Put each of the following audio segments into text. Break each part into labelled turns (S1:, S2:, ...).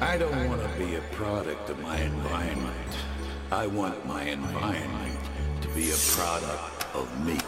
S1: I don't want to be a product of my environment. I want my environment to be a product of me.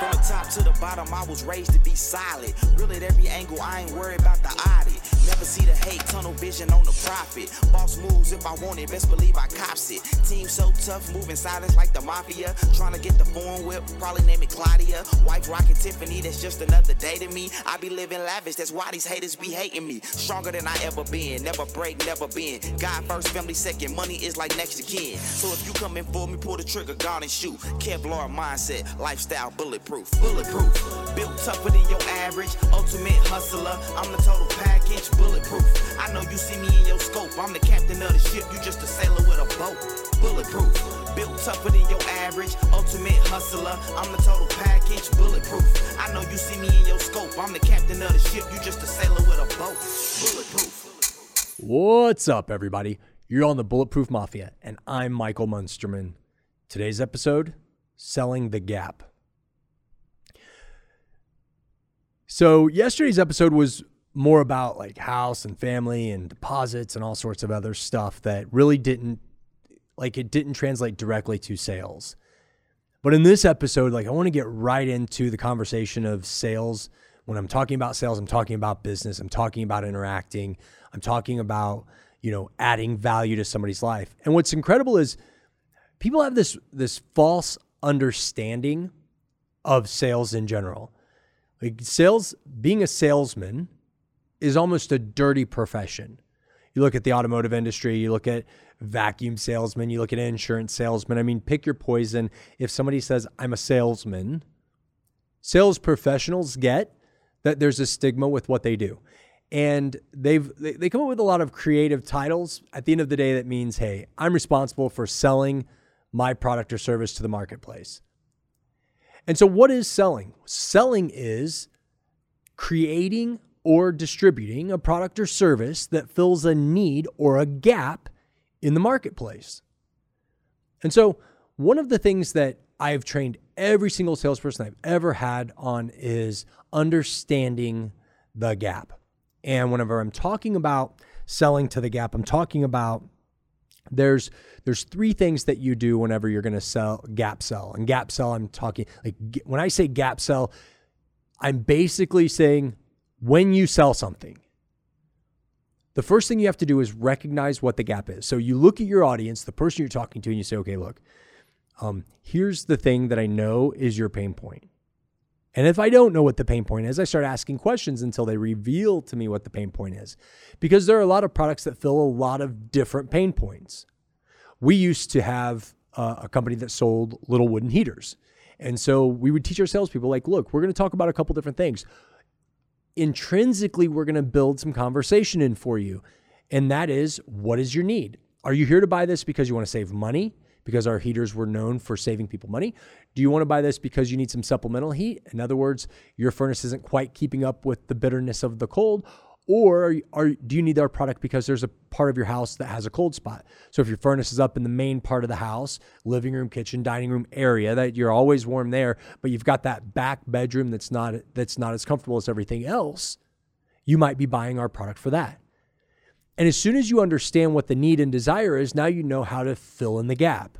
S2: From the top to the bottom, I was raised to be solid. Real at every angle, I ain't worried about the audit. See the hate, tunnel vision on the profit. Boss moves if I want it, best believe I cops it. Team so tough, moving silence like the mafia. Trying to get the foreign whip, probably name it Claudia. White rocket Tiffany, that's just another day to me. I be living lavish, that's why these haters be hating me. Stronger than I ever been, never break, never been. God first, family second, money is like next to kin. So if you come in for me, pull the trigger, guard and shoot. Kevlar mindset, lifestyle bulletproof. Bulletproof, built tougher than your average. Ultimate hustler, I'm the total package bulletproof. I know you see me in your scope. I'm the captain of the ship, you just a sailor with a boat. Bulletproof, built tougher than your average. Ultimate hustler, I'm the total package. Bulletproof. I know you see me in your scope. I'm the captain of the ship, you just a sailor with a boat. Bulletproof.
S3: What's up, everybody? You're on the Bulletproof Mafia, and I'm Michael Munsterman. Today's episode Selling the Gap. So, yesterday's episode was more about like house and family and deposits and all sorts of other stuff that really didn't like it didn't translate directly to sales. But in this episode, like I want to get right into the conversation of sales. When I'm talking about sales, I'm talking about business, I'm talking about interacting, I'm talking about, you know, adding value to somebody's life. And what's incredible is people have this this false understanding of sales in general. Like sales, being a salesman is almost a dirty profession. You look at the automotive industry, you look at vacuum salesmen, you look at insurance salesmen. I mean, pick your poison. If somebody says, I'm a salesman, sales professionals get that there's a stigma with what they do. And they've they, they come up with a lot of creative titles. At the end of the day, that means, hey, I'm responsible for selling my product or service to the marketplace. And so, what is selling? Selling is creating or distributing a product or service that fills a need or a gap in the marketplace. And so, one of the things that I've trained every single salesperson I've ever had on is understanding the gap. And whenever I'm talking about selling to the gap, I'm talking about there's there's three things that you do whenever you're going to sell gap sell. And gap sell I'm talking like when I say gap sell, I'm basically saying when you sell something, the first thing you have to do is recognize what the gap is. So you look at your audience, the person you're talking to, and you say, okay, look, um, here's the thing that I know is your pain point. And if I don't know what the pain point is, I start asking questions until they reveal to me what the pain point is. Because there are a lot of products that fill a lot of different pain points. We used to have uh, a company that sold little wooden heaters. And so we would teach our salespeople, like, look, we're going to talk about a couple different things. Intrinsically, we're going to build some conversation in for you. And that is, what is your need? Are you here to buy this because you want to save money? because our heaters were known for saving people money? Do you want to buy this because you need some supplemental heat? In other words, your furnace isn't quite keeping up with the bitterness of the cold. Or are, do you need our product because there's a part of your house that has a cold spot? So if your furnace is up in the main part of the house, living room, kitchen, dining room area, that you're always warm there, but you've got that back bedroom that's not that's not as comfortable as everything else, you might be buying our product for that. And as soon as you understand what the need and desire is, now you know how to fill in the gap.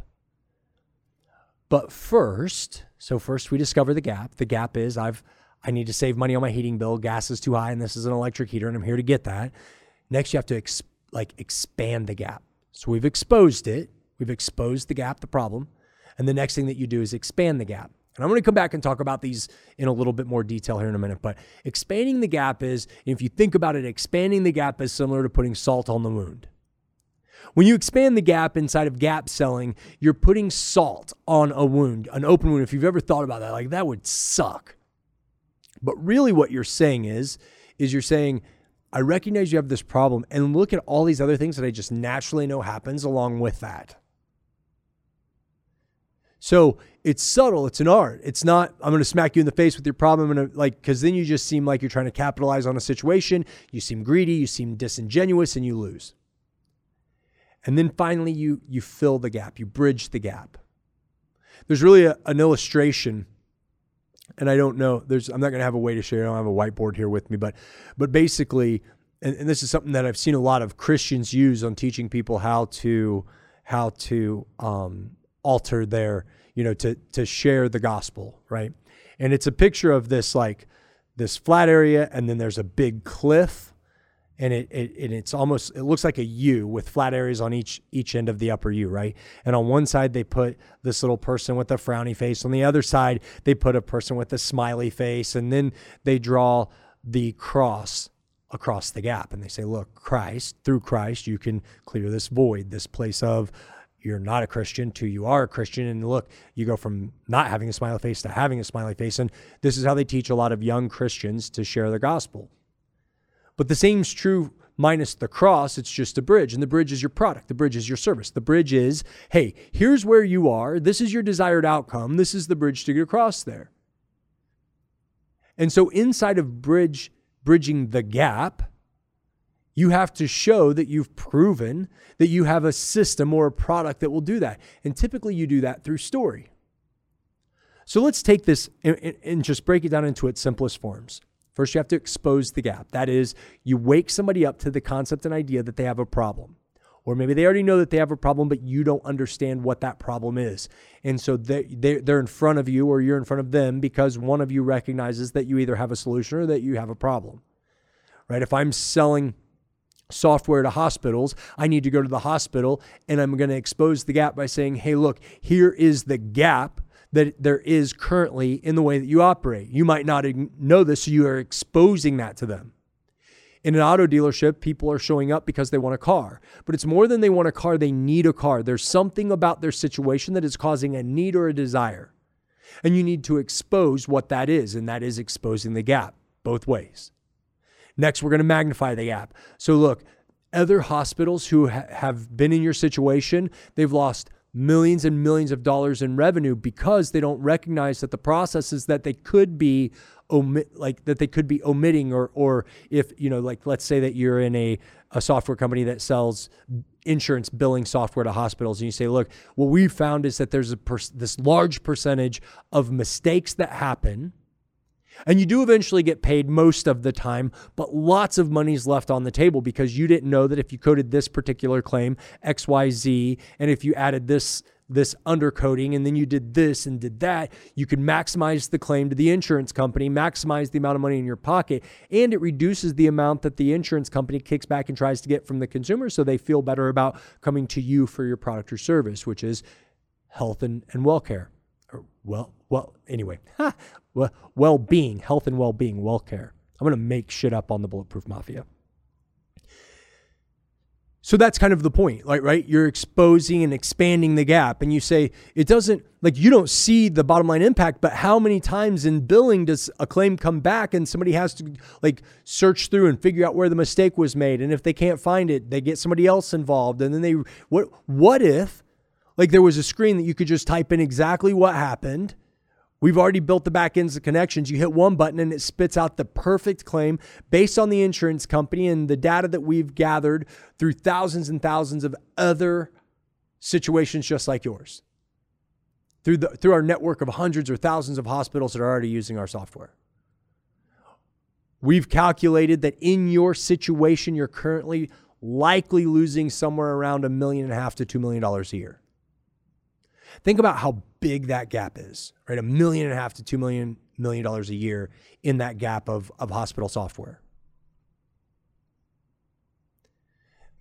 S3: But first, so first we discover the gap. The gap is I've I need to save money on my heating bill. Gas is too high and this is an electric heater and I'm here to get that. Next you have to ex- like expand the gap. So we've exposed it. We've exposed the gap, the problem. And the next thing that you do is expand the gap. And I'm going to come back and talk about these in a little bit more detail here in a minute. But expanding the gap is, if you think about it, expanding the gap is similar to putting salt on the wound. When you expand the gap inside of gap selling, you're putting salt on a wound, an open wound. If you've ever thought about that, like that would suck. But really, what you're saying is, is you're saying, I recognize you have this problem, and look at all these other things that I just naturally know happens along with that. So it's subtle. It's an art. It's not, I'm going to smack you in the face with your problem. and uh, like, cause then you just seem like you're trying to capitalize on a situation. You seem greedy. You seem disingenuous and you lose. And then finally, you, you fill the gap, you bridge the gap. There's really a, an illustration, and I don't know, there's, I'm not going to have a way to share, I don't have a whiteboard here with me, but, but basically, and, and this is something that I've seen a lot of Christians use on teaching people how to how to um, alter their you know to to share the gospel, right? And it's a picture of this like this flat area, and then there's a big cliff, and it, it and it's almost it looks like a U with flat areas on each each end of the upper U, right? And on one side they put this little person with a frowny face. On the other side they put a person with a smiley face, and then they draw the cross across the gap, and they say, "Look, Christ through Christ you can clear this void, this place of." You're not a Christian to you are a Christian. And look, you go from not having a smiley face to having a smiley face. And this is how they teach a lot of young Christians to share the gospel. But the same's true minus the cross. It's just a bridge. And the bridge is your product. The bridge is your service. The bridge is, hey, here's where you are. This is your desired outcome. This is the bridge to get across there. And so inside of bridge, bridging the gap, you have to show that you've proven that you have a system or a product that will do that. And typically you do that through story. So let's take this and, and, just break it down into its simplest forms. First, you have to expose the gap. That is, you wake somebody up to the concept and idea that they have a problem. Or maybe they already know that they have a problem, but you don't understand what that problem is. And so they, they're in front of you or you're in front of them because one of you recognizes that you either have a solution or that you have a problem. Right? If I'm selling software to hospitals, I need to go to the hospital and I'm going to expose the gap by saying, hey, look, here is the gap that there is currently in the way that you operate. You might not know this, so you are exposing that to them. In an auto dealership, people are showing up because they want a car, but it's more than they want a car, they need a car. There's something about their situation that is causing a need or a desire. And you need to expose what that is, and that is exposing the gap both ways. Next, we're going to magnify the gap. So, look, other hospitals who ha- have been in your situation, they've lost millions and millions of dollars in revenue because they don't recognize that the processes that they could be omit like that they could be omitting or or if you know like let's say that you're in a a software company that sells insurance billing software to hospitals and you say look what we found is that there's a per- this large percentage of mistakes that happen and you do eventually get paid most of the time, but lots of money's left on the table because you didn't know that if you coded this particular claim, XYZ, and if you added this this undercoding and then you did this and did that, you could maximize the claim to the insurance company, maximize the amount of money in your pocket, and it reduces the amount that the insurance company kicks back and tries to get from the consumer so they feel better about coming to you for your product or service, which is health and, and well care. Well, well, anyway, well being, health and well being, well care. I'm going to make shit up on the Bulletproof Mafia. So that's kind of the point, like, right? You're exposing and expanding the gap. And you say, it doesn't, like, you don't see the bottom line impact, but how many times in billing does a claim come back and somebody has to, like, search through and figure out where the mistake was made? And if they can't find it, they get somebody else involved. And then they, what, what if, like, there was a screen that you could just type in exactly what happened? We've already built the back ends of connections. You hit one button and it spits out the perfect claim based on the insurance company and the data that we've gathered through thousands and thousands of other situations just like yours. Through, the, through our network of hundreds or thousands of hospitals that are already using our software. We've calculated that in your situation, you're currently likely losing somewhere around a million and a half to $2 million a year. Think about how big that gap is, right? A million and a half to two million million dollars a year in that gap of, of hospital software.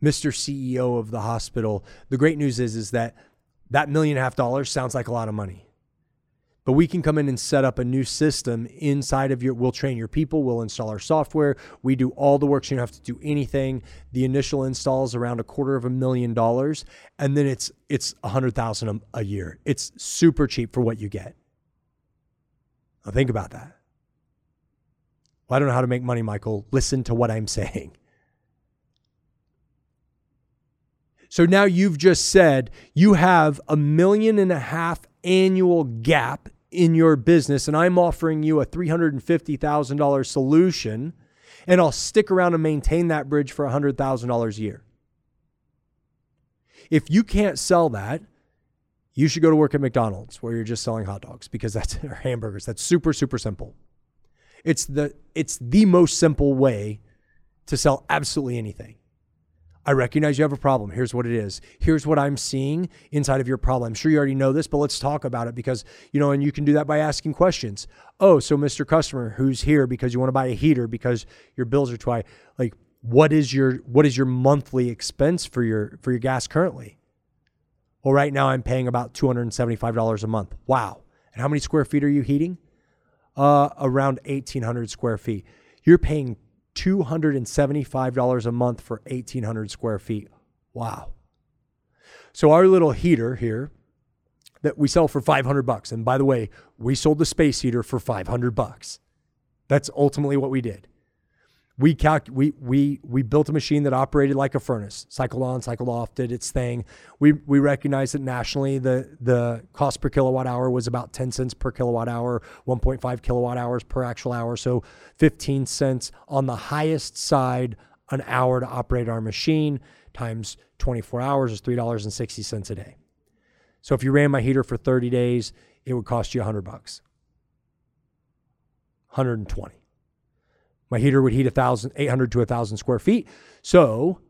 S3: Mr. CEO of the hospital, the great news is, is that that million and a half dollars sounds like a lot of money. But we can come in and set up a new system inside of your, we'll train your people, we'll install our software. We do all the work, so you don't have to do anything. The initial install is around a quarter of a million dollars. And then it's, it's a hundred thousand a year. It's super cheap for what you get. Now think about that. Well, I don't know how to make money, Michael. Listen to what I'm saying. So now you've just said you have a million and a half annual gap in your business and I'm offering you a $350,000 solution and I'll stick around and maintain that bridge for $100,000 a year. If you can't sell that, you should go to work at McDonald's where you're just selling hot dogs because that's or hamburgers. That's super super simple. It's the it's the most simple way to sell absolutely anything. I recognize you have a problem. Here's what it is. Here's what I'm seeing inside of your problem. I'm sure you already know this, but let's talk about it because, you know, and you can do that by asking questions. Oh, so Mr. Customer who's here because you want to buy a heater because your bills are high. Like, what is your what is your monthly expense for your for your gas currently? Well, right now I'm paying about $275 a month. Wow. And how many square feet are you heating? Uh, around 1,800 square feet. You're paying $275 a month for 1,800 square feet. Wow. So our little heater here that we sell for 500 bucks. And by the way, we sold the space heater for 500 bucks. That's ultimately what we did we calc- we we we built a machine that operated like a furnace, cycled on, cycled off, did its thing. We we recognized that nationally the the cost per kilowatt hour was about 10 cents per kilowatt hour, 1.5 kilowatt hours per actual hour, so 15 cents on the highest side an hour to operate our machine times 24 hours is $3.60 a day. So if you ran my heater for 30 days, it would cost you 100 bucks. 120 my heater would heat 1,000, 800 to 1,000 square feet. So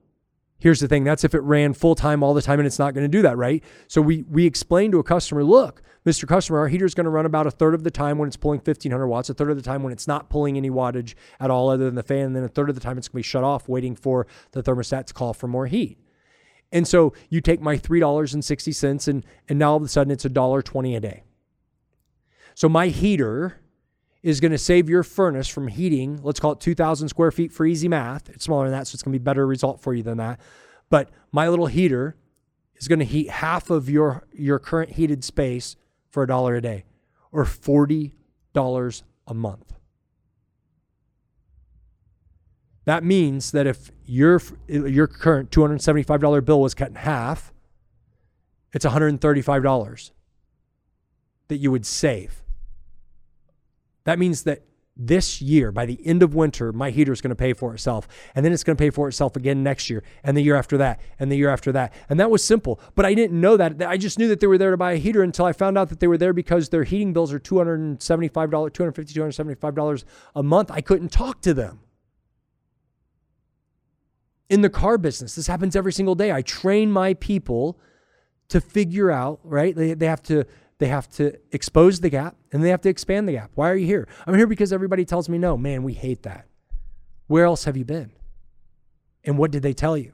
S3: here's the thing that's if it ran full time all the time and it's not going to do that, right? So we, we explain to a customer, look, Mr. Customer, our heater is going to run about a third of the time when it's pulling 1500 watts, a third of the time when it's not pulling any wattage at all other than the fan, and then a third of the time it's going to be shut off waiting for the thermostat to call for more heat. And so you take my $3.60 and, and now all of a sudden it's $1.20 a day. So my heater is going to save your furnace from heating, let's call it 2,000 square feet for easy math. It's smaller than that, so it's going to be better result for you than that. But my little heater is going to heat half of your, your current heated space for a dollar a day or $40 a month. That means that if your, your current $275 bill was cut in half, it's $135 that you would save. That means that this year, by the end of winter, my heater is going to pay for itself. And then it's going to pay for itself again next year, and the year after that, and the year after that. And that was simple. But I didn't know that. I just knew that they were there to buy a heater until I found out that they were there because their heating bills are $275, $250, $275 a month. I couldn't talk to them. In the car business, this happens every single day. I train my people to figure out, right? They, they have to they have to expose the gap and they have to expand the gap. Why are you here? I'm here because everybody tells me no. Man, we hate that. Where else have you been? And what did they tell you?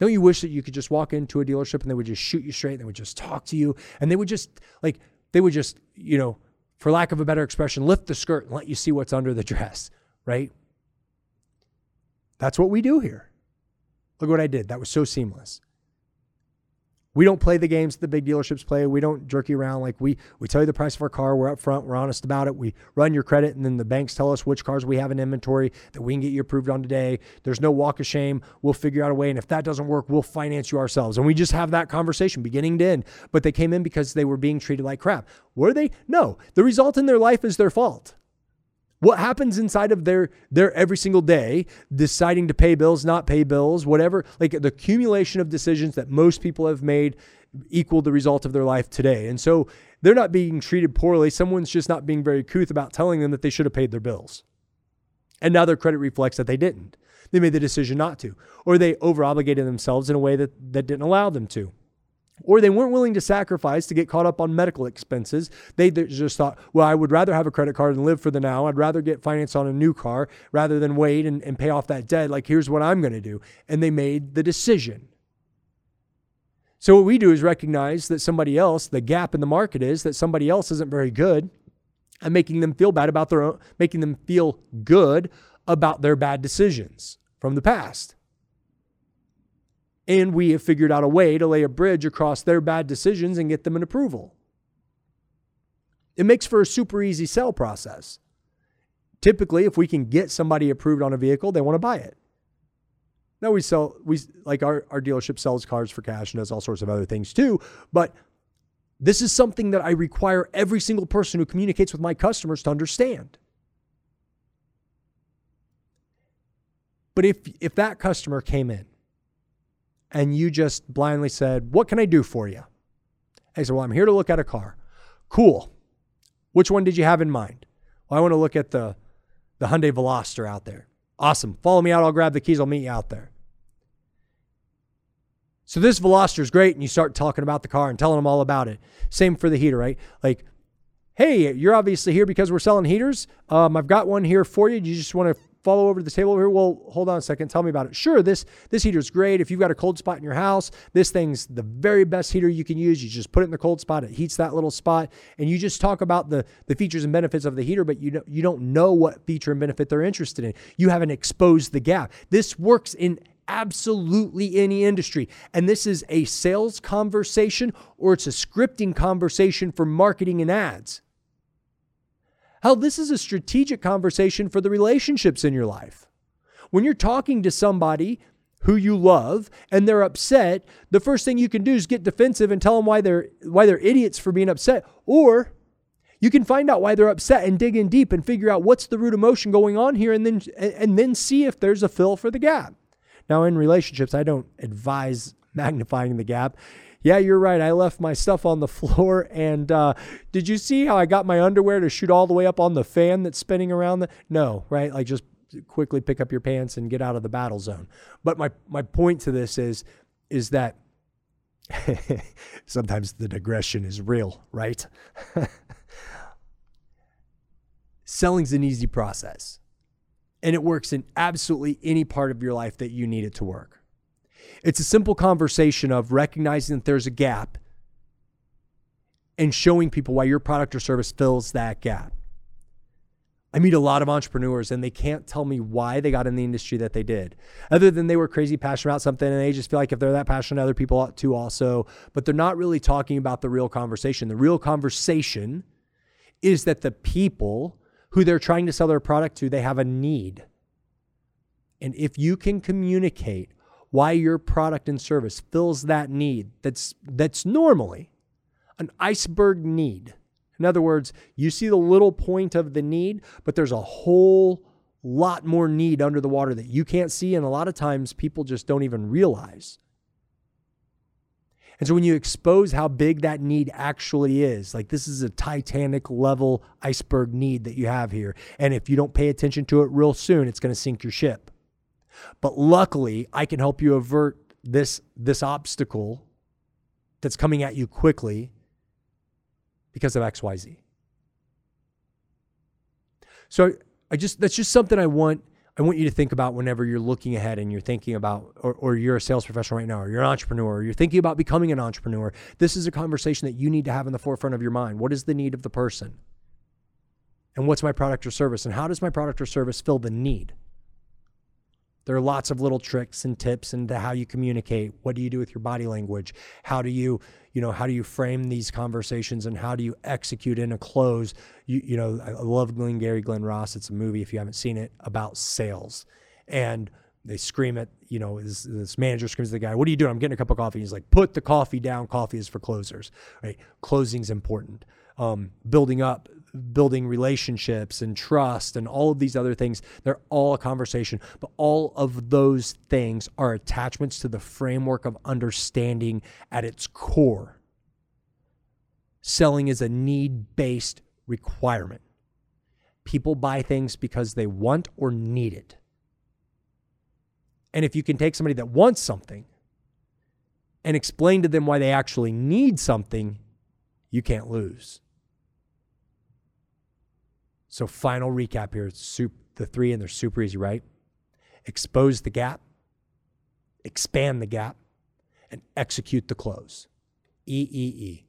S3: Don't you wish that you could just walk into a dealership and they would just shoot you straight and they would just talk to you and they would just like they would just, you know, for lack of a better expression, lift the skirt and let you see what's under the dress, right? That's what we do here. Look what I did. That was so seamless. We don't play the games the big dealerships play. We don't jerky around. Like we we tell you the price of our car. We're upfront. We're honest about it. We run your credit, and then the banks tell us which cars we have in inventory that we can get you approved on today. There's no walk of shame. We'll figure out a way, and if that doesn't work, we'll finance you ourselves. And we just have that conversation beginning to end. But they came in because they were being treated like crap. Were they? No. The result in their life is their fault. What happens inside of their their every single day, deciding to pay bills, not pay bills, whatever, like the accumulation of decisions that most people have made equal the result of their life today. And so they're not being treated poorly. Someone's just not being very couth about telling them that they should have paid their bills. And now their credit reflects that they didn't. They made the decision not to, or they over obligated themselves in a way that, that didn't allow them to or they weren't willing to sacrifice to get caught up on medical expenses. They just thought, well, I would rather have a credit card and live for the now. I'd rather get finance on a new car rather than wait and, and pay off that debt. Like, here's what I'm going to do. And they made the decision. So, what we do is recognize that somebody else, the gap in the market is that somebody else isn't very good and making them feel bad about their own, making them feel good about their bad decisions from the past. And we have figured out a way to lay a bridge across their bad decisions and get them an approval. It makes for a super easy sell process. Typically, if we can get somebody approved on a vehicle, they want to buy it. Now we sell we like our, our dealership sells cars for cash and does all sorts of other things too. But this is something that I require every single person who communicates with my customers to understand. But if if that customer came in and you just blindly said, What can I do for you? I said, Well, I'm here to look at a car. Cool. Which one did you have in mind? Well, I want to look at the, the Hyundai Veloster out there. Awesome. Follow me out. I'll grab the keys. I'll meet you out there. So this Veloster is great, and you start talking about the car and telling them all about it. Same for the heater, right? Like, hey, you're obviously here because we're selling heaters. Um, I've got one here for you. Do you just want to follow over to the table over here? Well, hold on a second. Tell me about it. Sure, this this heater's great. If you've got a cold spot in your house, this thing's the very best heater you can use. You just put it in the cold spot. It heats that little spot, and you just talk about the the features and benefits of the heater, but you don't you don't know what feature and benefit they're interested in. You haven't exposed the gap. This works in absolutely any industry. And this is a sales conversation or it's a scripting conversation for marketing and ads. Hell, this is a strategic conversation for the relationships in your life. When you're talking to somebody who you love and they're upset, the first thing you can do is get defensive and tell them why they're why they're idiots for being upset. Or you can find out why they're upset and dig in deep and figure out what's the root emotion going on here and then and then see if there's a fill for the gap. Now in relationships, I don't advise magnifying the gap yeah, you're right. I left my stuff on the floor. And uh, did you see how I got my underwear to shoot all the way up on the fan that's spinning around? The no, right? Like just quickly pick up your pants and get out of the battle zone. But my my point to this is is that sometimes the digression is real, right? Selling's an easy process. And it works in absolutely any part of your life that you need it to work. It's a simple conversation of recognizing that there's a gap and showing people why your product or service fills that gap. I meet a lot of entrepreneurs and they can't tell me why they got in the industry that they did, other than they were crazy passionate about something and they just feel like if they're that passionate, other people ought to also. But they're not really talking about the real conversation. The real conversation is that the people who they're trying to sell their product to, they have a need. And if you can communicate why your product and service fills that need that's that's normally an iceberg need. In other words, you see the little point of the need, but there's a whole lot more need under the water that you can't see and a lot of times people just don't even realize. And so when you expose how big that need actually is, like this is a Titanic level iceberg need that you have here. And if you don't pay attention to it real soon, it's going to sink your ship. But luckily, I can help you avert this this obstacle that's coming at you quickly because of XYZ. So I just that's just something I want I want you to think about whenever you're looking ahead and you're thinking about, or, or you're a sales professional right now, or you're an entrepreneur, or you're thinking about becoming an entrepreneur. This is a conversation that you need to have in the forefront of your mind. What is the need of the person? And what's my product or service? And how does my product or service fill the need? There are lots of little tricks and tips into how you communicate. What do you do with your body language? How do you, you know, how do you frame these conversations and how do you execute in a close? You, you know, I love Glengarry Glen Ross. It's a movie if you haven't seen it about sales, and they scream at you know this, this manager screams at the guy, "What are you doing? I'm getting a cup of coffee." He's like, "Put the coffee down. Coffee is for closers." Right? Closing's important. Um, building up building relationships and trust and all of these other things. They're all a conversation, but all of those things are attachments to the framework of understanding at its core. Selling is a need based requirement. People buy things because they want or need it. And if you can take somebody that wants something and explain to them why they actually need something, you can't lose. So, final recap here super, the three, and they're super easy, right? Expose the gap, expand the gap, and execute the close. EEE.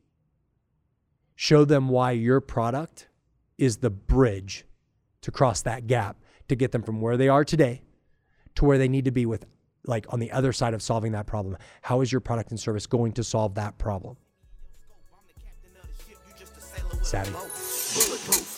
S3: Show them why your product is the bridge to cross that gap to get them from where they are today to where they need to be with like on the other side of solving that problem. How is your product and service going to solve that problem? Savvy.